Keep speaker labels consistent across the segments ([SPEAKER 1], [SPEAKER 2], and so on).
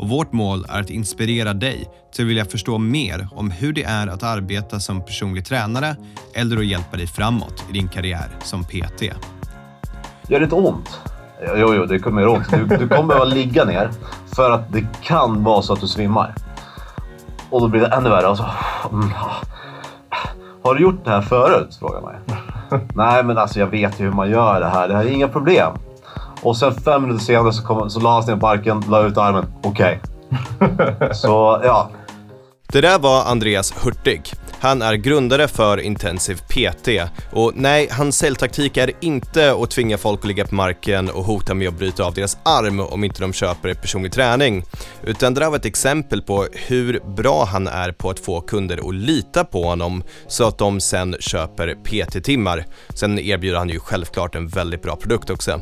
[SPEAKER 1] och vårt mål är att inspirera dig till att vilja förstå mer om hur det är att arbeta som personlig tränare eller att hjälpa dig framåt i din karriär som PT.
[SPEAKER 2] Gör det inte ont? Jo, jo, det kommer göra ont. Du, du kommer behöva ligga ner för att det kan vara så att du svimmar. Och då blir det ännu värre. Alltså, mm, har du gjort det här förut? Frågar man Nej, men alltså jag vet ju hur man gör det här. Det här är inga problem. Och sen fem minuter senare så, kom, så la han sig ner på parken, la ut armen. Okej. Okay. så ja.
[SPEAKER 1] Det där var Andreas Hurtig. Han är grundare för Intensive PT och nej, hans säljtaktik är inte att tvinga folk att ligga på marken och hota med att bryta av deras arm om inte de köper personlig träning. Utan det där var ett exempel på hur bra han är på att få kunder att lita på honom så att de sen köper PT-timmar. Sen erbjuder han ju självklart en väldigt bra produkt också.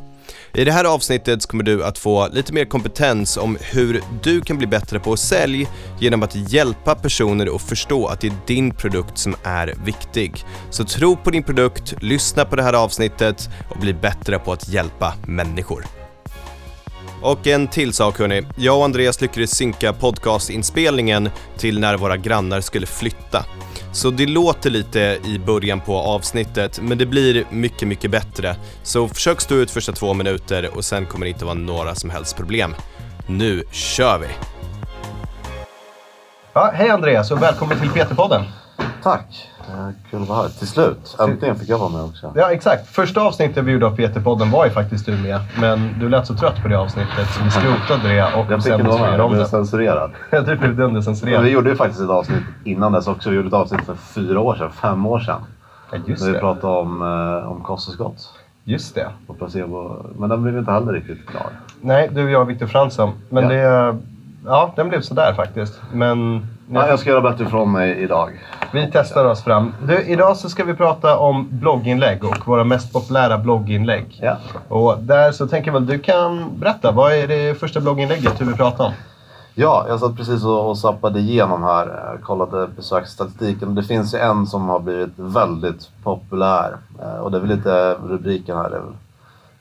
[SPEAKER 1] I det här avsnittet kommer du att få lite mer kompetens om hur du kan bli bättre på att sälja genom att hjälpa personer att förstå att det är din produkt som är viktig. Så tro på din produkt, lyssna på det här avsnittet och bli bättre på att hjälpa människor. Och en till sak hörni. Jag och Andreas lyckades synka podcastinspelningen till när våra grannar skulle flytta. Så det låter lite i början på avsnittet, men det blir mycket, mycket bättre. Så försök stå ut första två minuter och sen kommer det inte vara några som helst problem. Nu kör vi! Ja, hej Andreas och välkommen till PT-podden.
[SPEAKER 2] Tack! Kul att vara här. Till slut. Äntligen fick jag vara med också.
[SPEAKER 1] Ja, exakt. Första avsnittet vi gjorde av PT-podden var ju faktiskt du med. Men du lät så trött på det avsnittet så vi skrotade det och
[SPEAKER 2] jag fick vara med. Jag blev censurerad.
[SPEAKER 1] Ja, du blev dömd censurerad.
[SPEAKER 2] vi gjorde ju faktiskt ett avsnitt innan dess också. Vi gjorde ett avsnitt för fyra år sedan, fem år sedan.
[SPEAKER 1] Ja, just
[SPEAKER 2] När
[SPEAKER 1] vi
[SPEAKER 2] pratade om, eh, om kosttillskott.
[SPEAKER 1] Just det.
[SPEAKER 2] Och placebo. Men den blev inte heller riktigt klar.
[SPEAKER 1] Nej, du och jag och Viktor Fransson. Men ja. det... Ja, den blev sådär faktiskt. Men
[SPEAKER 2] Ja, jag ska göra bättre ifrån mig idag.
[SPEAKER 1] Vi testar oss fram. Du, idag så ska vi prata om blogginlägg och våra mest populära blogginlägg.
[SPEAKER 2] Ja.
[SPEAKER 1] Och där så tänker jag väl du kan berätta. Vad är det första blogginlägget du vill prata om?
[SPEAKER 2] Ja, jag satt precis och, och zappade igenom här. Jag kollade besöksstatistiken. Det finns ju en som har blivit väldigt populär. Eh, och det är väl lite rubriken här. Det är väl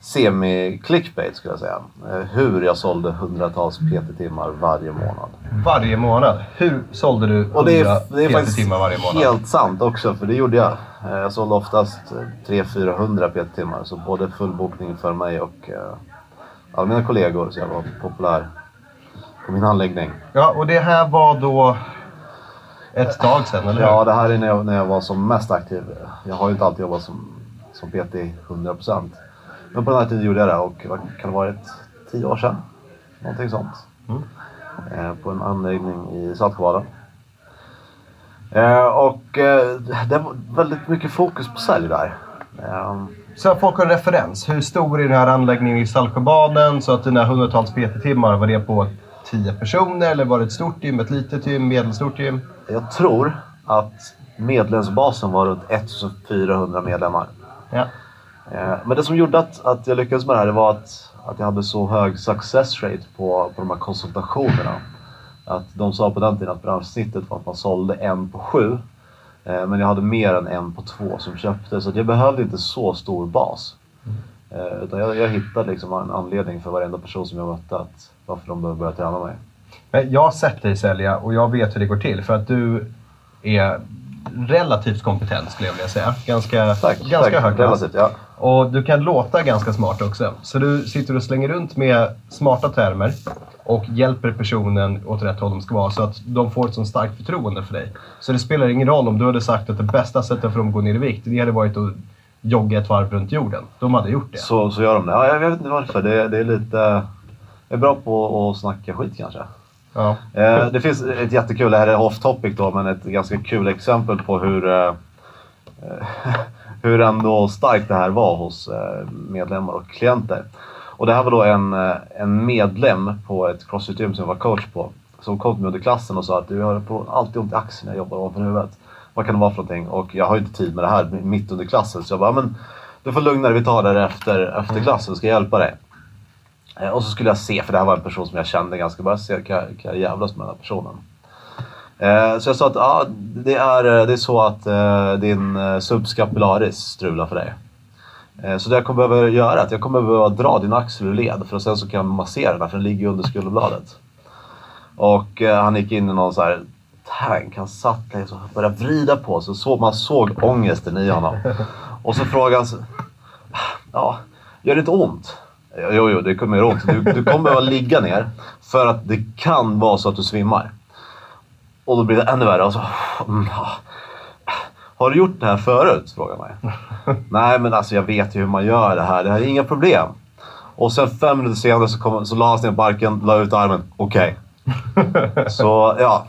[SPEAKER 2] semi-clickbait skulle jag säga. Eh, hur jag sålde hundratals PT-timmar varje månad.
[SPEAKER 1] Varje månad? Hur sålde du 100 PT-timmar varje månad?
[SPEAKER 2] helt sant också, för det gjorde jag. Eh, jag sålde oftast 300-400 PT-timmar, så både fullbokning för mig och alla mina kollegor, så jag var populär på min anläggning.
[SPEAKER 1] Ja, och det här var då ett tag sedan, eller hur?
[SPEAKER 2] Ja, det här är när jag, när jag var som mest aktiv. Jag har ju inte alltid jobbat som, som PT 100%. Men på den här tiden gjorde jag det och vad kan det ha varit? Tio år sedan? Någonting sånt. Mm. Eh, på en anläggning i Saltsjöbaden. Eh, och eh, det var väldigt mycket fokus på sälj där.
[SPEAKER 1] Eh, så folk har en referens. Hur stor är den här anläggningen i Saltsjöbaden? Så att dina hundratals PT-timmar, var det på 10 personer eller var det ett stort gym, ett litet gym, medelstort gym?
[SPEAKER 2] Jag tror att medlemsbasen var runt 1400 medlemmar.
[SPEAKER 1] Ja.
[SPEAKER 2] Eh, men det som gjorde att, att jag lyckades med det här var att, att jag hade så hög success rate på, på de här konsultationerna. Att de sa på den tiden att branschsnittet var att man sålde en på sju. Eh, men jag hade mer än en på två som köpte så jag behövde inte så stor bas. Mm. Utan jag, jag hittade liksom en anledning för varenda person som jag mötte att varför de behöver börja träna mig.
[SPEAKER 1] Jag har sett dig sälja och jag vet hur det går till. För att du är relativt kompetent skulle jag vilja säga. Ganska,
[SPEAKER 2] tack,
[SPEAKER 1] ganska
[SPEAKER 2] tack.
[SPEAKER 1] hög
[SPEAKER 2] Relativt, ja.
[SPEAKER 1] Och du kan låta ganska smart också. Så du sitter och slänger runt med smarta termer och hjälper personen åt rätt håll de ska vara så att de får ett så starkt förtroende för dig. Så det spelar ingen roll om du hade sagt att det bästa sättet för dem att gå ner i vikt, det hade varit att jogga ett varv runt jorden. De hade gjort det.
[SPEAKER 2] Så, så gör de det? Ja, jag vet inte varför. Det, det är lite... Jag är bra på att snacka skit kanske.
[SPEAKER 1] Ja.
[SPEAKER 2] Eh, det finns ett jättekul, det här är off topic då, men ett ganska kul exempel på hur, eh, hur ändå starkt det här var hos eh, medlemmar och klienter. Och det här var då en, en medlem på ett crossfit-gym som jag var coach på. Som kom till mig under klassen och sa att du har alltid ont i axeln när jag jobbar ovanför huvudet. vad kan det vara för någonting? Och jag har ju inte tid med det här mitt under klassen. Så jag bara, men du får lugna dig, vi tar det efter, efter klassen, ska jag hjälpa dig? Eh, Och så skulle jag se, för det här var en person som jag kände ganska bra, kan, jag- kan jag jävlas med den här personen? Eh, så jag sa att ja, det, är, eh, det är så att eh, din eh, subscapularis strular för dig. Eh, så det jag kommer behöva göra är att jag kommer behöva dra din axel ur led för att sen så kan jag massera den, för den ligger ju under skulderbladet. Och eh, han gick in i någon så här tank. Han satt liksom och började vrida på sig. Så man såg ångesten i honom. Och så frågade han så, Ja, gör det inte ont? Jo, jo, det kommer göra ont. Du, du kommer behöva ligga ner för att det kan vara så att du svimmar. Och då blir det ännu värre. Och så, mm, har du gjort det här förut? Frågar mig. Nej, men alltså jag vet ju hur man gör det här. Det här är inga problem. Och sen fem minuter senare så, kom, så la han sig ner på marken, la ut armen. Okej. Så ja,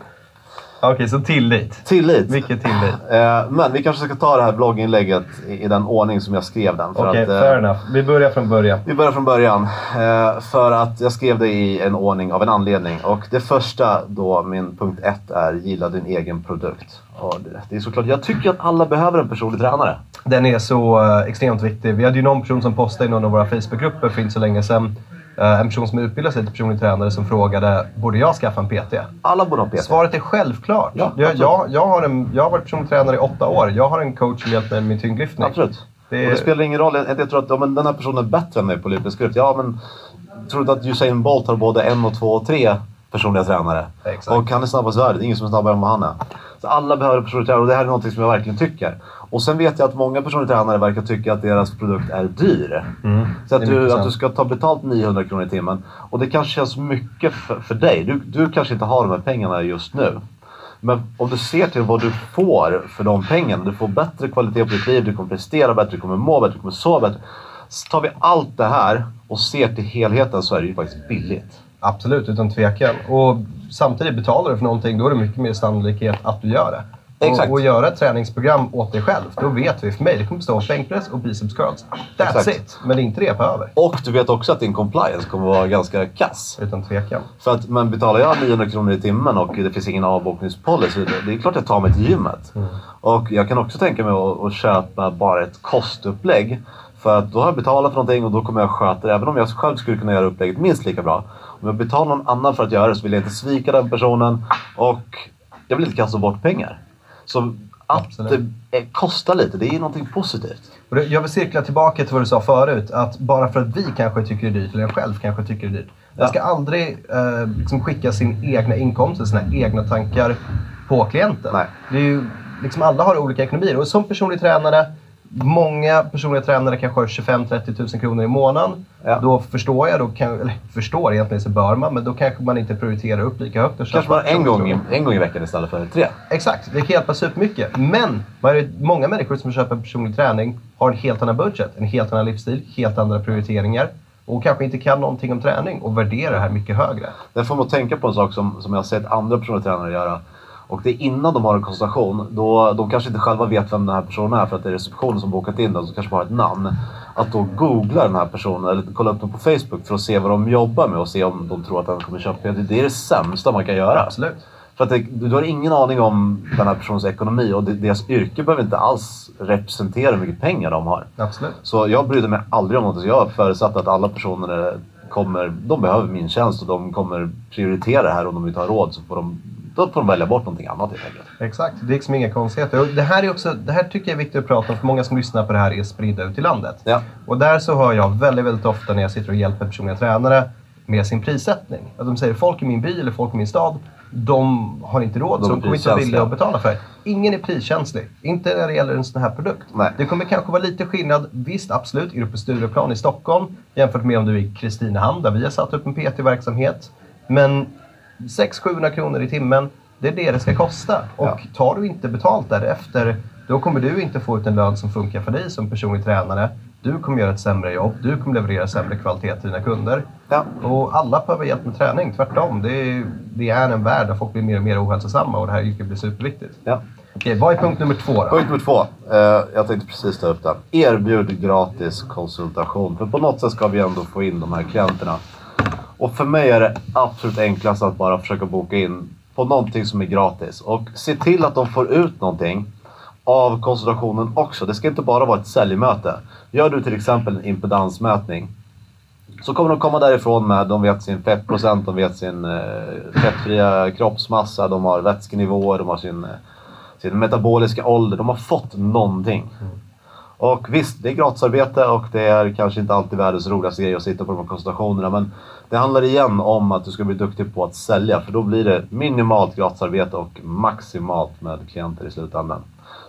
[SPEAKER 3] Okej, så tillit.
[SPEAKER 2] tillit.
[SPEAKER 3] Mycket tillit.
[SPEAKER 2] Eh, men vi kanske ska ta det här blogginlägget i, i den ordning som jag skrev den.
[SPEAKER 3] Okej,
[SPEAKER 2] att, eh,
[SPEAKER 3] fair enough. Vi börjar från början.
[SPEAKER 2] Vi börjar från början. Eh, för att jag skrev det i en ordning av en anledning. Och det första då, min punkt ett, är gilla din egen produkt. Och det, det är såklart, jag tycker att alla behöver en personlig tränare.
[SPEAKER 3] Den är så extremt viktig. Vi hade ju någon person som postade i någon av våra Facebookgrupper för inte så länge sedan. Eh, en person som utbildar sig till personlig tränare som frågade borde jag skaffa en PT?
[SPEAKER 2] Alla borde ha PT.
[SPEAKER 3] Svaret är självklart.
[SPEAKER 2] Ja,
[SPEAKER 3] jag, jag, jag, har en, jag har varit personlig tränare i åtta år. Jag har en coach som hjälpt mig med min tyngdlyftning.
[SPEAKER 2] Absolut.
[SPEAKER 3] Det-
[SPEAKER 2] Och det spelar ingen roll. Jag, jag tror att ja, men den här personen är bättre än mig på olympisk lyft. Ja, men tror du att Usain Bolt har både en och två och tre personliga tränare?
[SPEAKER 3] Exakt.
[SPEAKER 2] Och han är snabbast i världen. Ingen som är snabbare än vad han är. Så alla behöver personlig tränare och det här är något som jag verkligen tycker. Och sen vet jag att många personliga tränare verkar tycka att deras produkt är dyr. Så att
[SPEAKER 3] Mm. är mycket
[SPEAKER 2] du, att du ska ta betalt 900 kronor i timmen. Och det kanske känns mycket för, för dig. Du, du kanske inte har de här pengarna just nu. Men om du ser till vad du får för de pengarna. Du får bättre kvalitet på ditt liv, du kommer prestera bättre, du kommer må bättre, du kommer sova bättre. Så tar vi allt det här och ser till helheten så är det ju faktiskt billigt.
[SPEAKER 3] Absolut, utan tvekan. Och samtidigt betalar du för någonting, då är det mycket mer sannolikhet att du gör det.
[SPEAKER 2] Exakt.
[SPEAKER 3] Och, och göra ett träningsprogram åt dig själv, då vet vi för mig, det kommer bestå av bänkpress och biceps curls. That's
[SPEAKER 2] Exakt.
[SPEAKER 3] it! Men inte jag behöver.
[SPEAKER 2] Och du vet också att din compliance kommer vara ganska kass.
[SPEAKER 3] Utan tvekan.
[SPEAKER 2] För att, men betalar jag 900 kronor i timmen och det finns ingen avbokningspolicy, det- är klart jag tar mig till gymmet. Och jag kan också tänka mig att, att köpa bara ett kostupplägg. För att då har jag betalat för någonting och då kommer jag sköta det. Även om jag själv skulle kunna göra upplägget minst lika bra. Om jag betalar någon annan för att göra det så vill jag inte svika den personen. Och jag vill inte kasta bort pengar. Så att
[SPEAKER 3] Absolut.
[SPEAKER 2] det eh, kostar lite, det är ju någonting positivt.
[SPEAKER 3] Jag vill cirkla tillbaka till vad du sa förut. Att bara för att vi kanske tycker det är dyrt, eller en själv kanske tycker det är dyrt.
[SPEAKER 2] Ja.
[SPEAKER 3] Man ska aldrig eh, liksom skicka sin egna inkomst, sina egna tankar på klienten.
[SPEAKER 2] Nej.
[SPEAKER 3] Det är ju, liksom alla har olika ekonomier. Och som personlig tränare, många personliga tränare kanske har 25-30 000 kronor i månaden.
[SPEAKER 2] Ja.
[SPEAKER 3] Då förstår jag, då kan, eller förstår egentligen så bör man, men då kanske man inte prioriterar upp lika högt.
[SPEAKER 2] Kanske bara en gång, en gång i veckan istället för tre.
[SPEAKER 3] Exakt, det kan hjälpa supermycket. Men många människor som köper personlig träning har en helt annan budget, en helt annan livsstil, helt andra prioriteringar och kanske inte kan någonting om träning och värderar det här mycket högre.
[SPEAKER 2] Det får man tänka på en sak som, som jag har sett andra personliga tränare göra. Och det är innan de har en konsultation. Då, de kanske inte själva vet vem den här personen är för att det är receptionen som bokat in den som kanske bara har ett namn. Att då googla den här personen eller kolla upp dem på Facebook för att se vad de jobbar med och se om de tror att den kommer köpa. Det det är det sämsta man kan göra.
[SPEAKER 3] Absolut.
[SPEAKER 2] För att det, du har ingen aning om den här personens ekonomi och deras yrke behöver inte alls representera hur mycket pengar de har.
[SPEAKER 3] Absolut.
[SPEAKER 2] Så jag brydde mig aldrig om något. Så jag förutsatte att alla personer kommer, de behöver min tjänst och de kommer prioritera det här om de inte har råd. Så får de, då får de välja bort någonting annat helt enkelt.
[SPEAKER 3] Exakt, det är liksom inga konstigheter. Och det, här är också, det här tycker jag är viktigt att prata om för många som lyssnar på det här är spridda ut i landet.
[SPEAKER 2] Ja.
[SPEAKER 3] Och där så hör jag väldigt, väldigt ofta när jag sitter och hjälper personliga tränare med sin prissättning. Att de säger folk i min by eller folk i min stad, de har inte råd
[SPEAKER 2] De
[SPEAKER 3] så de kommer inte vara villiga att betala för det. Ingen är priskänslig. Inte när det gäller en sån här produkt.
[SPEAKER 2] Nej.
[SPEAKER 3] Det kommer kanske vara lite skillnad. Visst, absolut. Är du på Stureplan i Stockholm jämfört med om du är i Kristinehamn där vi har satt upp en PT-verksamhet. Men 600-700 kronor i timmen, det är det det ska kosta. Och
[SPEAKER 2] Ja.
[SPEAKER 3] tar du inte betalt därefter, då kommer du inte få ut en lön som funkar för dig som personlig tränare. Du kommer göra ett sämre jobb, du kommer leverera sämre kvalitet till dina kunder.
[SPEAKER 2] Ja.
[SPEAKER 3] Och alla behöver hjälp med träning, tvärtom. Det är, det är en värld där folk blir mer och mer ohälsosamma och det här yrket blir superviktigt.
[SPEAKER 2] Ja.
[SPEAKER 3] Okej, vad är punkt nummer två då?
[SPEAKER 2] Punkt nummer två. Eh, jag tänkte precis ta upp den. Erbjud gratis konsultation. För på något sätt ska vi ändå få in de här klienterna. Och för mig är det absolut enklast att bara försöka boka in på någonting som är gratis. Och se till att de får ut någonting av konsultationen också. Det ska inte bara vara ett säljmöte. Gör du till exempel en impedansmätning så kommer de komma därifrån med, de vet sin fettprocent, de vet sin eh, fettfria kroppsmassa, de har vätskenivåer, de har sin, eh, sin metaboliska ålder. De har fått någonting. Mm. Och visst, det är gratisarbete och det är kanske inte alltid världens roligaste grej att sitta på de här konsultationerna. Men det handlar igen om att du ska bli duktig på att sälja. För då blir det minimalt gratisarbete och maximalt med klienter i slutändan.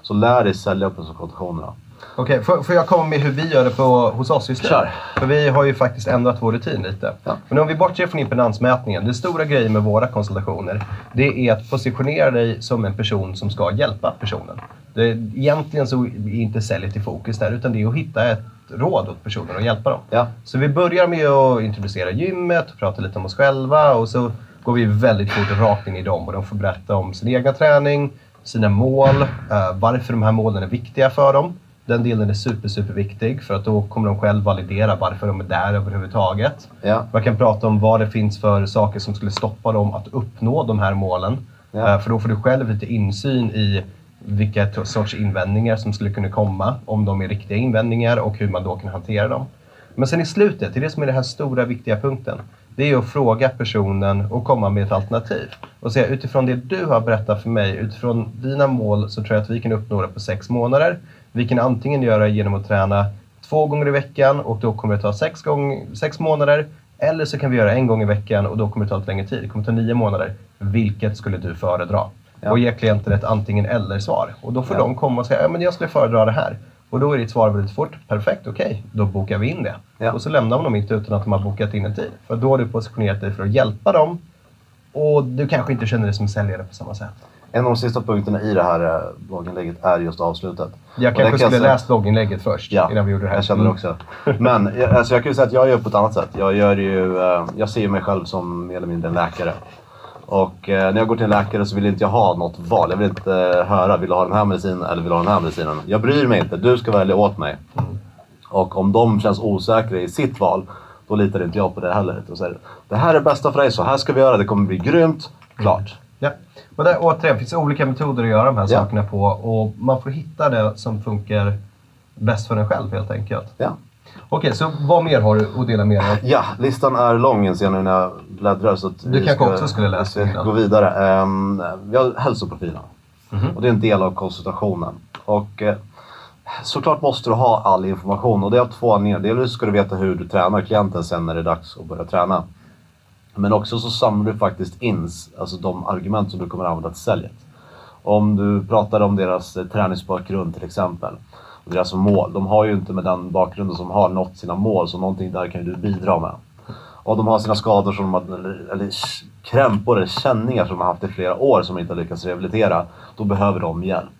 [SPEAKER 2] Så lär dig sälja på konsultationerna.
[SPEAKER 3] Okej, får, får jag komma med hur vi gör det på, hos oss just nu?
[SPEAKER 2] Kör.
[SPEAKER 3] För vi har ju faktiskt ändrat vår rutin lite.
[SPEAKER 2] Ja.
[SPEAKER 3] Men om vi bortser från impedansmätningen. Det stora grejen med våra konsultationer, det är att positionera dig som en person som ska hjälpa personen. Det, egentligen så är inte säljet i fokus där, utan det är att hitta ett råd åt personen och hjälpa dem.
[SPEAKER 2] Ja.
[SPEAKER 3] Så vi börjar med att introducera gymmet och prata lite om oss själva och så går vi väldigt fort rakt in i dem och de får berätta om sin egen träning, sina mål, eh, varför de här målen är viktiga för dem. Den delen är super, super viktig för att då kommer de själv validera varför de är där överhuvudtaget.
[SPEAKER 2] Ja.
[SPEAKER 3] Man kan prata om vad det finns för saker som skulle stoppa dem att uppnå de här målen.
[SPEAKER 2] Ja.
[SPEAKER 3] Eh, För då får du själv lite insyn i vilka sorts invändningar som skulle kunna komma, om de är riktiga invändningar och hur man då kan hantera dem. Men sen i slutet, det är det som är den här stora viktiga punkten. Det är att fråga personen och komma med ett alternativ. Och säga utifrån det du har berättat för mig, utifrån dina mål så tror jag att vi kan uppnå det på sex månader. Vi kan antingen göra det genom att träna två gånger i veckan och då kommer det ta sex, gång, sex månader. Eller så kan vi göra en gång i veckan och då kommer det ta lite längre tid. Det kommer ta nio månader. Vilket skulle du föredra?
[SPEAKER 2] Ja.
[SPEAKER 3] Och ge klienten ett antingen eller-svar. Och då får
[SPEAKER 2] Ja.
[SPEAKER 3] de komma och säga, ja men jag skulle föredra det här. Och då är ditt svar väldigt fort, perfekt, okej, då bokar vi in det.
[SPEAKER 2] Ja.
[SPEAKER 3] Och så lämnar man dem inte utan att de har bokat in en tid. För då har du positionerat dig för att hjälpa dem. Och du kanske inte känner dig som säljare på samma sätt.
[SPEAKER 2] En av de sista punkterna i det här eh, blogginlägget är just avslutet.
[SPEAKER 3] Jag kanske
[SPEAKER 2] kan
[SPEAKER 3] skulle
[SPEAKER 2] säga-
[SPEAKER 3] läst blogginlägget först
[SPEAKER 2] Ja,
[SPEAKER 3] innan vi gjorde det här.
[SPEAKER 2] jag känner det också. Men jag- alltså, jag kan ju säga att jag gör på ett annat sätt. Jag, gör ju, eh, jag ser mig själv som mer eller mindre en läkare. Och eh, när jag går till en läkare så vill inte jag ha något val. Jag vill inte eh, höra, vill du ha den här medicinen eller vill du ha den här medicinen? Jag bryr mig inte, du ska välja åt mig. Och om de känns osäkra i sitt val, då litar inte jag på det heller. Utan säger, det här är bästa för dig, så här ska vi göra, det kommer bli grymt. Klart.
[SPEAKER 3] Ja. Och där, återigen, finns det olika metoder att göra de här
[SPEAKER 2] Ja.
[SPEAKER 3] sakerna på. Och man får hitta det som funkar bäst för en själv helt enkelt.
[SPEAKER 2] Ja.
[SPEAKER 3] Okej, så vad mer har du att dela med dig av?
[SPEAKER 2] Ja, listan är lång inser jag nu när jag bläddrar. Så att
[SPEAKER 3] Du kanske också skulle läsa innan.
[SPEAKER 2] gå vidare. Um, vi har hälsoprofilen.
[SPEAKER 3] Mhm.
[SPEAKER 2] Och det är en del av konsultationen. Och eh, såklart måste du ha all information. Och det är av två anledningar. Dels ska du veta hur du tränar klienten sen när det är dags att börja träna. Men också så samlar du faktiskt in alltså de argument som du kommer att använda till säljet. Om du pratar om deras eh, träningsbakgrund till exempel. Deras mål. De har ju inte med den bakgrunden som har nått sina mål. Så någonting där kan ju du bidra med. Och de har sina skador som de har, eller, eller krämpor eller känningar som de har haft i flera år som de inte har lyckats rehabilitera. Då behöver de hjälp.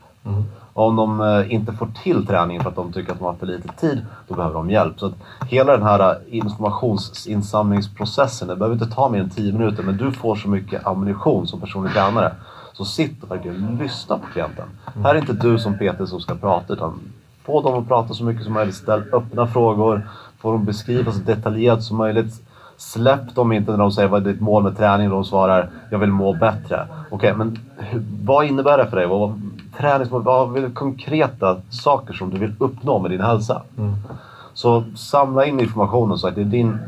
[SPEAKER 2] Och om de eh, inte får till träningen för att de tycker att de har för lite tid, då behöver de hjälp. Så att hela den här eh, informationsinsamlingsprocessen, det behöver inte ta mer än 10 minuter, men du får så mycket ammunition som personlig tränare. Så sitt och verkligen lyssna på klienten. Här är inte du som PT som ska prata, utan få dem att prata så mycket som möjligt. Ställ öppna frågor, få dem beskriva så detaljerat som möjligt. Släpp dem inte när de säger vad är ditt mål med träning och de svarar jag vill må bättre. Okej, men hur, vad innebär det för dig? Vad, träningsmål, vad är konkreta saker som du vill uppnå med din hälsa? Så samla in informationen så att det är din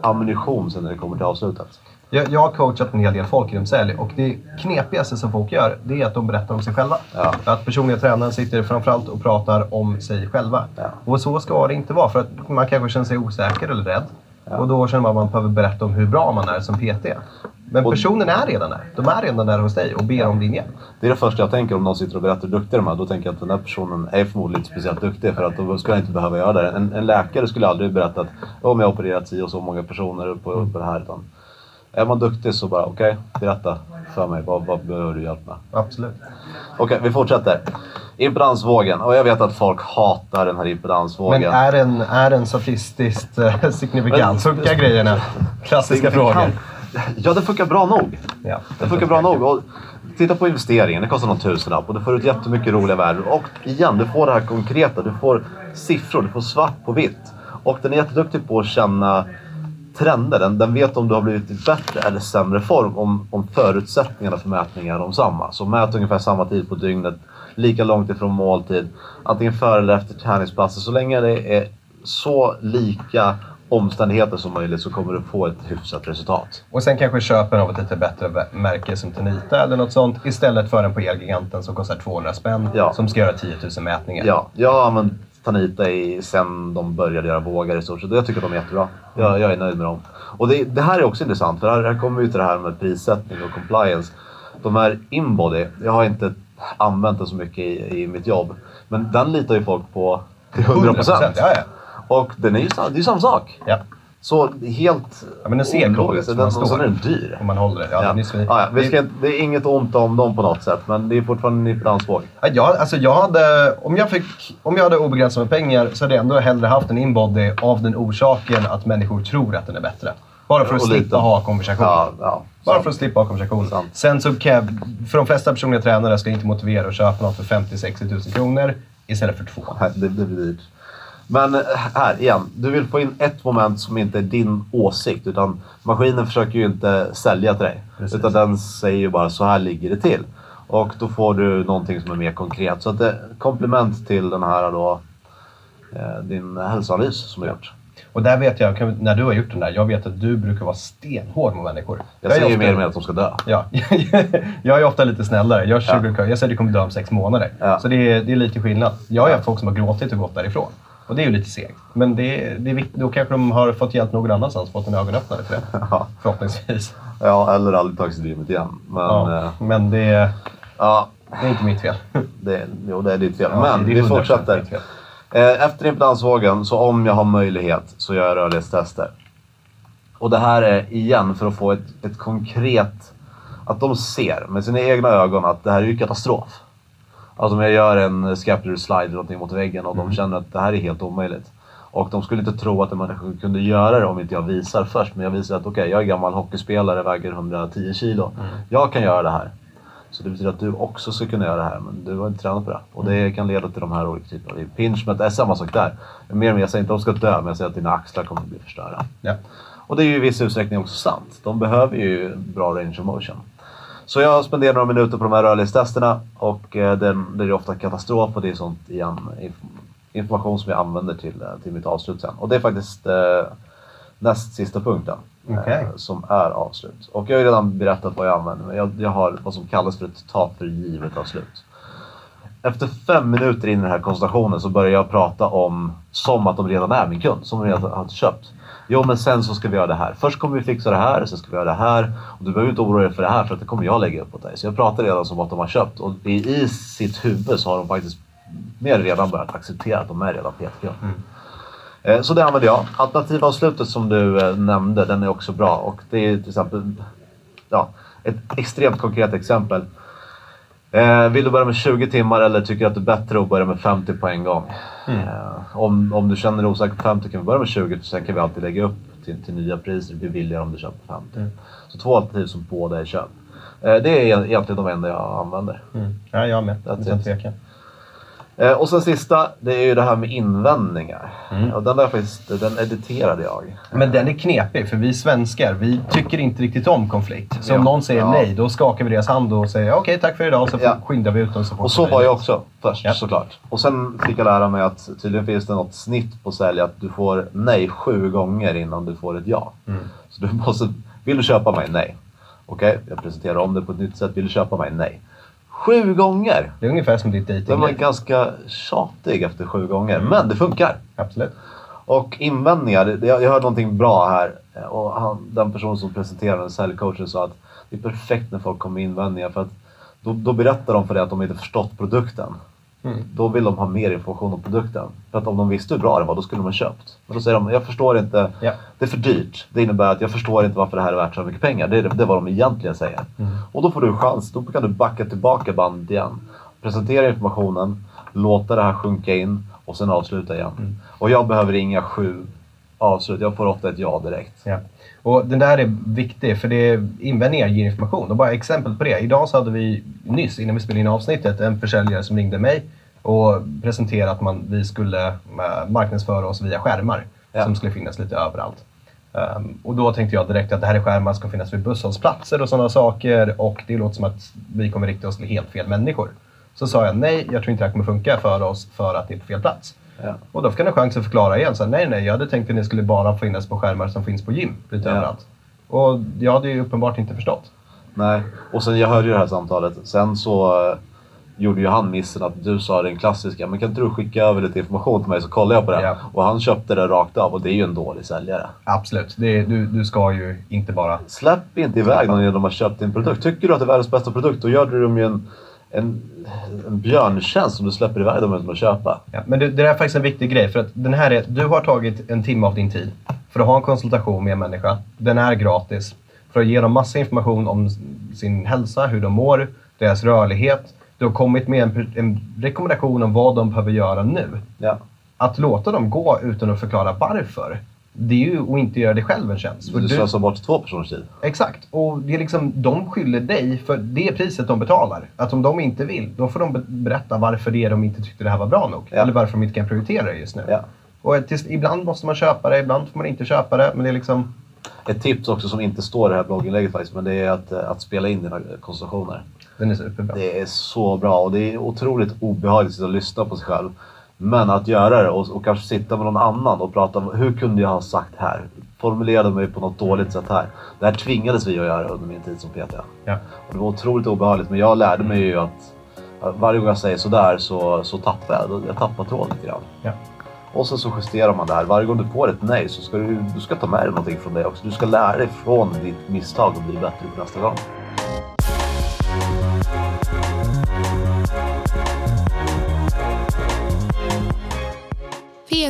[SPEAKER 2] ammunition sen när det kommer till avslutet.
[SPEAKER 3] Jag, jag har coachat en hel del folk inom sälj och det knepigaste som folk gör, det är att de berättar om sig själva.
[SPEAKER 2] Ja.
[SPEAKER 3] Att personliga tränaren sitter framförallt och pratar om sig själva.
[SPEAKER 2] Ja.
[SPEAKER 3] Och så ska det inte vara, för att man kanske känner sig osäker eller rädd. Och då känner man att man behöver berätta om hur bra man är som PT. Men personen är redan där. De är redan där hos dig och ber om din hjälp.
[SPEAKER 2] Det är det första jag tänker om någon sitter och berättar hur duktig de är. Då tänker jag att den här personen är förmodligen inte speciellt duktig för att då skulle jag inte behöva göra det. En, en läkare skulle aldrig berätta att om jag har opererat si och så många personer på, på det här. Utan är man duktig så bara okej, berätta för mig. Vad, vad behöver du hjälp med?
[SPEAKER 3] Absolut.
[SPEAKER 2] Okej, vi fortsätter. Impedansvågen. Och jag vet att folk hatar den här impedansvågen.
[SPEAKER 3] Men är den, är den statistiskt eh, signifikant? Funkar grejerna? Klassiska frågor.
[SPEAKER 2] Ja, det funkar bra nog.
[SPEAKER 3] Ja.
[SPEAKER 2] Det funkar bra nog. Och titta på investeringen. Det kostar någon tusenlapp och du får ut jättemycket roliga värden. Och igen, du får det här konkreta. Du får siffror. Du får svart på vitt. Och den är jätteduktig på att känna trender. Den, den vet om du har blivit i bättre eller sämre form. Om, om förutsättningarna för mätningar är de samma. Så mät ungefär samma tid på dygnet lika långt ifrån måltid, antingen före eller efter träningspasset. Så länge det är så lika omständigheter som möjligt så kommer du få ett hyfsat resultat.
[SPEAKER 3] Och sen kanske köpen av ett lite bättre märke som Tenita eller något sånt istället för en på Elgiganten som kostar 200 spänn
[SPEAKER 2] Ja.
[SPEAKER 3] som ska göra 10 000 mätningar.
[SPEAKER 2] Ja, jag har använt Tanita i, sen de började göra vågar i stort sett. Jag tycker att de är jättebra. Jag, jag är nöjd med dem. Och det, det här är också intressant, för här, här kommer vi till det här med prissättning och compliance. De här inbody, jag har inte använt den så mycket i, i mitt jobb. Men den litar ju folk på till 100%.
[SPEAKER 3] 100%, ja, ja.
[SPEAKER 2] Och den är ju det är ju samma sak.
[SPEAKER 3] Ja.
[SPEAKER 2] Så helt
[SPEAKER 3] Ja, men den ser cool ut,
[SPEAKER 2] Den,
[SPEAKER 3] man
[SPEAKER 2] och sen
[SPEAKER 3] står.
[SPEAKER 2] är den dyr.
[SPEAKER 3] Om man håller det. Ja,
[SPEAKER 2] Ja.
[SPEAKER 3] det är
[SPEAKER 2] Ja, ja, ska, det är inget ont om dem på något sätt, men det är fortfarande en nippdansvåg.
[SPEAKER 3] Ja, jag, alltså jag hade, om, jag fick, om jag hade obegränsat med pengar så hade jag ändå hellre haft en inbody av den orsaken att människor tror att den är bättre. Bara för att slippa
[SPEAKER 2] lite-
[SPEAKER 3] ha konversation.
[SPEAKER 2] Ja, ja.
[SPEAKER 3] Bara för att slippa ha konversation.
[SPEAKER 2] Sant.
[SPEAKER 3] Sen så kan jag, för de flesta personliga tränare ska jag inte motivera att köpa något för 50-60 000 kronor istället för två.
[SPEAKER 2] Nej, det blir dyrt. Men eh, här igen, du vill få in ett moment som inte är din åsikt. Utan maskinen försöker ju inte sälja till dig.
[SPEAKER 3] Precis.
[SPEAKER 2] Utan den säger ju bara så här ligger det till. Och då får du någonting som är mer konkret. Så att det, komplement till den här då, eh, din hälsoanalys som du har gjort.
[SPEAKER 3] Och där vet jag, när du har gjort den där, jag vet att du brukar vara stenhård mot människor.
[SPEAKER 2] Jag
[SPEAKER 3] är
[SPEAKER 2] säger ju mer och mer att de ska dö.
[SPEAKER 3] Ja, jag är ofta lite snällare. Jag, sugarcoat- jag säger att du kommer dö om sex månader.
[SPEAKER 2] Ja.
[SPEAKER 3] Så det är, det är lite skillnad. Jag har haft folk som har gråtit och gått därifrån. Och det är ju lite segt. Men det det är viktigt. Då kanske de har fått hjälp någon annanstans, fått en ögonöppnare för det.
[SPEAKER 2] Ja.
[SPEAKER 3] Förhoppningsvis.
[SPEAKER 2] Ja, eller aldrig tagit sig gymmet igen. Men
[SPEAKER 3] Ja.
[SPEAKER 2] ja,
[SPEAKER 3] Men det, är-
[SPEAKER 2] ja
[SPEAKER 3] det är inte mitt fel.
[SPEAKER 2] det, jo, det är ditt fel.
[SPEAKER 3] Ja,
[SPEAKER 2] Men vi
[SPEAKER 3] 100%
[SPEAKER 2] fortsätter. Eh, Efter impedansvågen, så om jag har möjlighet, så gör jag rörlighetstester. Och det här är igen för att få ett, ett konkret... Att de ser med sina egna ögon att det här är ju katastrof. Alltså om jag gör en scapular slide eller någonting mot väggen och de känner att det här är helt omöjligt. Och de skulle inte tro att en människa kunde göra det om inte jag visar först. Men jag visar att okej, jag är gammal hockeyspelare, väger 110 kilo. Jag kan göra det här. Så det betyder att du också ska kunna göra det här, men du har inte tränat på det. Och det kan leda till de här olika typerna av pinchment. Det är samma sak där. Mer och mer, jag säger inte att de ska dö, men jag säger att dina axlar kommer att bli förstörda.
[SPEAKER 3] Ja.
[SPEAKER 2] Och det är ju i viss utsträckning också sant. De behöver ju bra range of motion. Så jag spenderar några minuter på de här rörlighetstesterna och eh, den, det är ofta katastrof och det är sånt igen, inf- information som jag använder till, eh, till mitt avslut sen. Och det är faktiskt eh, näst sista punkten
[SPEAKER 3] Okej.
[SPEAKER 2] eh, som är avslut. Och jag har ju redan berättat vad jag använder, men jag, jag har vad som kallas för ett ta för givet avslut. Efter fem minuter in i den här konsultationen så börjar jag prata om som att de redan är min kund, som de redan har köpt. Jo, men sen så ska vi göra det här. Först kommer vi fixa det här, sen ska vi göra det här. Och du behöver inte oroa dig för det här, för att det kommer jag lägga upp åt dig. Så jag pratar redan som att de har köpt. Och i, sitt huvud så har de faktiskt mer redan börjat acceptera att de är redan PT-kund. Eh, Så det använder jag. Alternativavslutet som du eh, nämnde, den är också bra. Och det är till exempel ja, ett extremt konkret exempel. Eh, vill du börja med 20 timmar eller tycker du att det är bättre att börja med 50 på en gång? Eh, om, om du känner dig osäker på 50 kan vi börja med 20, sen kan vi alltid lägga upp till, till nya priser. Det blir billigare om du köper 50. Så två alternativ som båda är köp. Eh, det är egentligen de enda jag använder.
[SPEAKER 3] Mm. Ja, jag med. Utan tvekan.
[SPEAKER 2] Eh, och sen sista, det är ju det här med invändningar.
[SPEAKER 3] Mm.
[SPEAKER 2] Och den där faktiskt, den editerade jag.
[SPEAKER 3] Men den är knepig, för vi svenskar, vi tycker inte riktigt om konflikt. Så
[SPEAKER 2] Ja.
[SPEAKER 3] om någon säger
[SPEAKER 2] Ja.
[SPEAKER 3] nej, då skakar vi deras hand och säger okej, tack för idag, så
[SPEAKER 2] Ja.
[SPEAKER 3] skyndar vi ut dem så fort
[SPEAKER 2] Och så var jag också först
[SPEAKER 3] Ja.
[SPEAKER 2] såklart. Och sen fick jag lära mig att tydligen finns det något snitt på sälj att du får nej sju gånger innan du får ett ja.
[SPEAKER 3] Mm.
[SPEAKER 2] Så du måste, vill du köpa mig? Nej. Okej, jag presenterar om det på ett nytt sätt. Vill du köpa mig? Nej. Sju gånger!
[SPEAKER 3] Det är ungefär som ditt
[SPEAKER 2] Den var ganska tjatig efter sju gånger,
[SPEAKER 3] Mm.
[SPEAKER 2] men det funkar.
[SPEAKER 3] Absolut.
[SPEAKER 2] Och invändningar, jag, jag hörde någonting bra här. Och han, den person som presenterade säljcoachen sa att det är perfekt när folk kommer med invändningar för att då, då berättar de för dig att de inte förstått produkten.
[SPEAKER 3] Mm.
[SPEAKER 2] Då vill de ha mer information om produkten. För att om de visste hur bra det var, då skulle de ha köpt. Men då säger de, jag förstår inte,
[SPEAKER 3] Ja.
[SPEAKER 2] det är för dyrt. Det innebär att jag förstår inte varför det här är värt så mycket pengar. Det är, det är vad de egentligen säger. Och då får du en chans, då kan du backa tillbaka bandet igen. Presentera informationen, låta det här sjunka in och sen avsluta igen. Och jag behöver inga sju avslut, jag får ofta ett ja direkt.
[SPEAKER 3] Ja. Och den där är viktig, för det invändningar ger information. Och bara exempel på det. Idag så hade vi nyss, innan vi spelade in avsnittet, en försäljare som ringde mig och presenterade att man, vi skulle eh, marknadsföra oss via skärmar
[SPEAKER 2] Ja.
[SPEAKER 3] som skulle finnas lite överallt. Ehm, och då tänkte jag direkt att det här är skärmar som ska finnas vid busshållplatser och sådana saker och det låter som att vi kommer rikta oss till helt fel människor. Så sa jag nej, jag tror inte det här kommer funka för oss för att det är på fel plats.
[SPEAKER 2] Ja.
[SPEAKER 3] Och då fick han en chans att förklara igen. Så här, nej, nej, jag hade tänkt att det skulle bara finnas på skärmar som finns på gym lite
[SPEAKER 2] Ja.
[SPEAKER 3] överallt. Och jag hade ju uppenbart inte förstått.
[SPEAKER 2] Nej, och sen jag hörde ju det här samtalet. Sen så eh, gjorde ju han missen att du sa den klassiska, men kan inte du skicka över lite information till mig så kollar jag på det.
[SPEAKER 3] Ja.
[SPEAKER 2] Och han köpte det rakt av och det är ju en dålig säljare.
[SPEAKER 3] Absolut, det är, du, du ska ju inte bara...
[SPEAKER 2] Släpp inte iväg någon genom att ha köpt din produkt. Tycker du att det är världens bästa produkt, då gör du dem ju en, en, en björntjänst om du släpper iväg dem utan att köpa.
[SPEAKER 3] Ja, men det, det där är faktiskt en viktig grej. För att den här är, du har tagit en timme av din tid för att ha en konsultation med en människa. Den är gratis. För att ge dem massa information om sin hälsa, hur de mår, deras rörlighet. Du har kommit med en, en rekommendation om vad de behöver göra nu.
[SPEAKER 2] Ja.
[SPEAKER 3] Att låta dem gå utan att förklara varför, det är ju att inte göra dig själv en tjänst. För
[SPEAKER 2] Du
[SPEAKER 3] du-
[SPEAKER 2] slösar bort två personers tid.
[SPEAKER 3] Exakt. Och det är liksom, de skyller dig för det priset de betalar. Att om de inte vill, då får de be- berätta varför det är de inte tyckte det här var bra nog.
[SPEAKER 2] Ja.
[SPEAKER 3] Eller varför de inte kan prioritera det just nu.
[SPEAKER 2] Ja.
[SPEAKER 3] Och tills, ibland måste man köpa det, ibland får man inte köpa det. Men det är liksom...
[SPEAKER 2] Ett tips också som inte står i det här blogginlägget faktiskt, men det är att, eh, att spela in dina konsultationer.
[SPEAKER 3] Den är superbra.
[SPEAKER 2] Det är så bra och det är otroligt obehagligt att lyssna på sig själv. Men att göra det och, och kanske sitta med någon annan och prata om hur kunde jag ha sagt här? Formulerade mig på något dåligt sätt här. Det här tvingades vi att göra under min tid som PT.
[SPEAKER 3] Ja.
[SPEAKER 2] Och det var otroligt obehagligt men jag lärde mig ju att varje gång jag säger sådär så, så tappar jag. Jag tappar tråden lite grann.
[SPEAKER 3] Ja.
[SPEAKER 2] Och sen så justerar man det här. Varje gång du får ett nej så ska du, du ska ta med dig någonting från det också. Du ska lära dig från ditt misstag och bli bättre på nästa gång.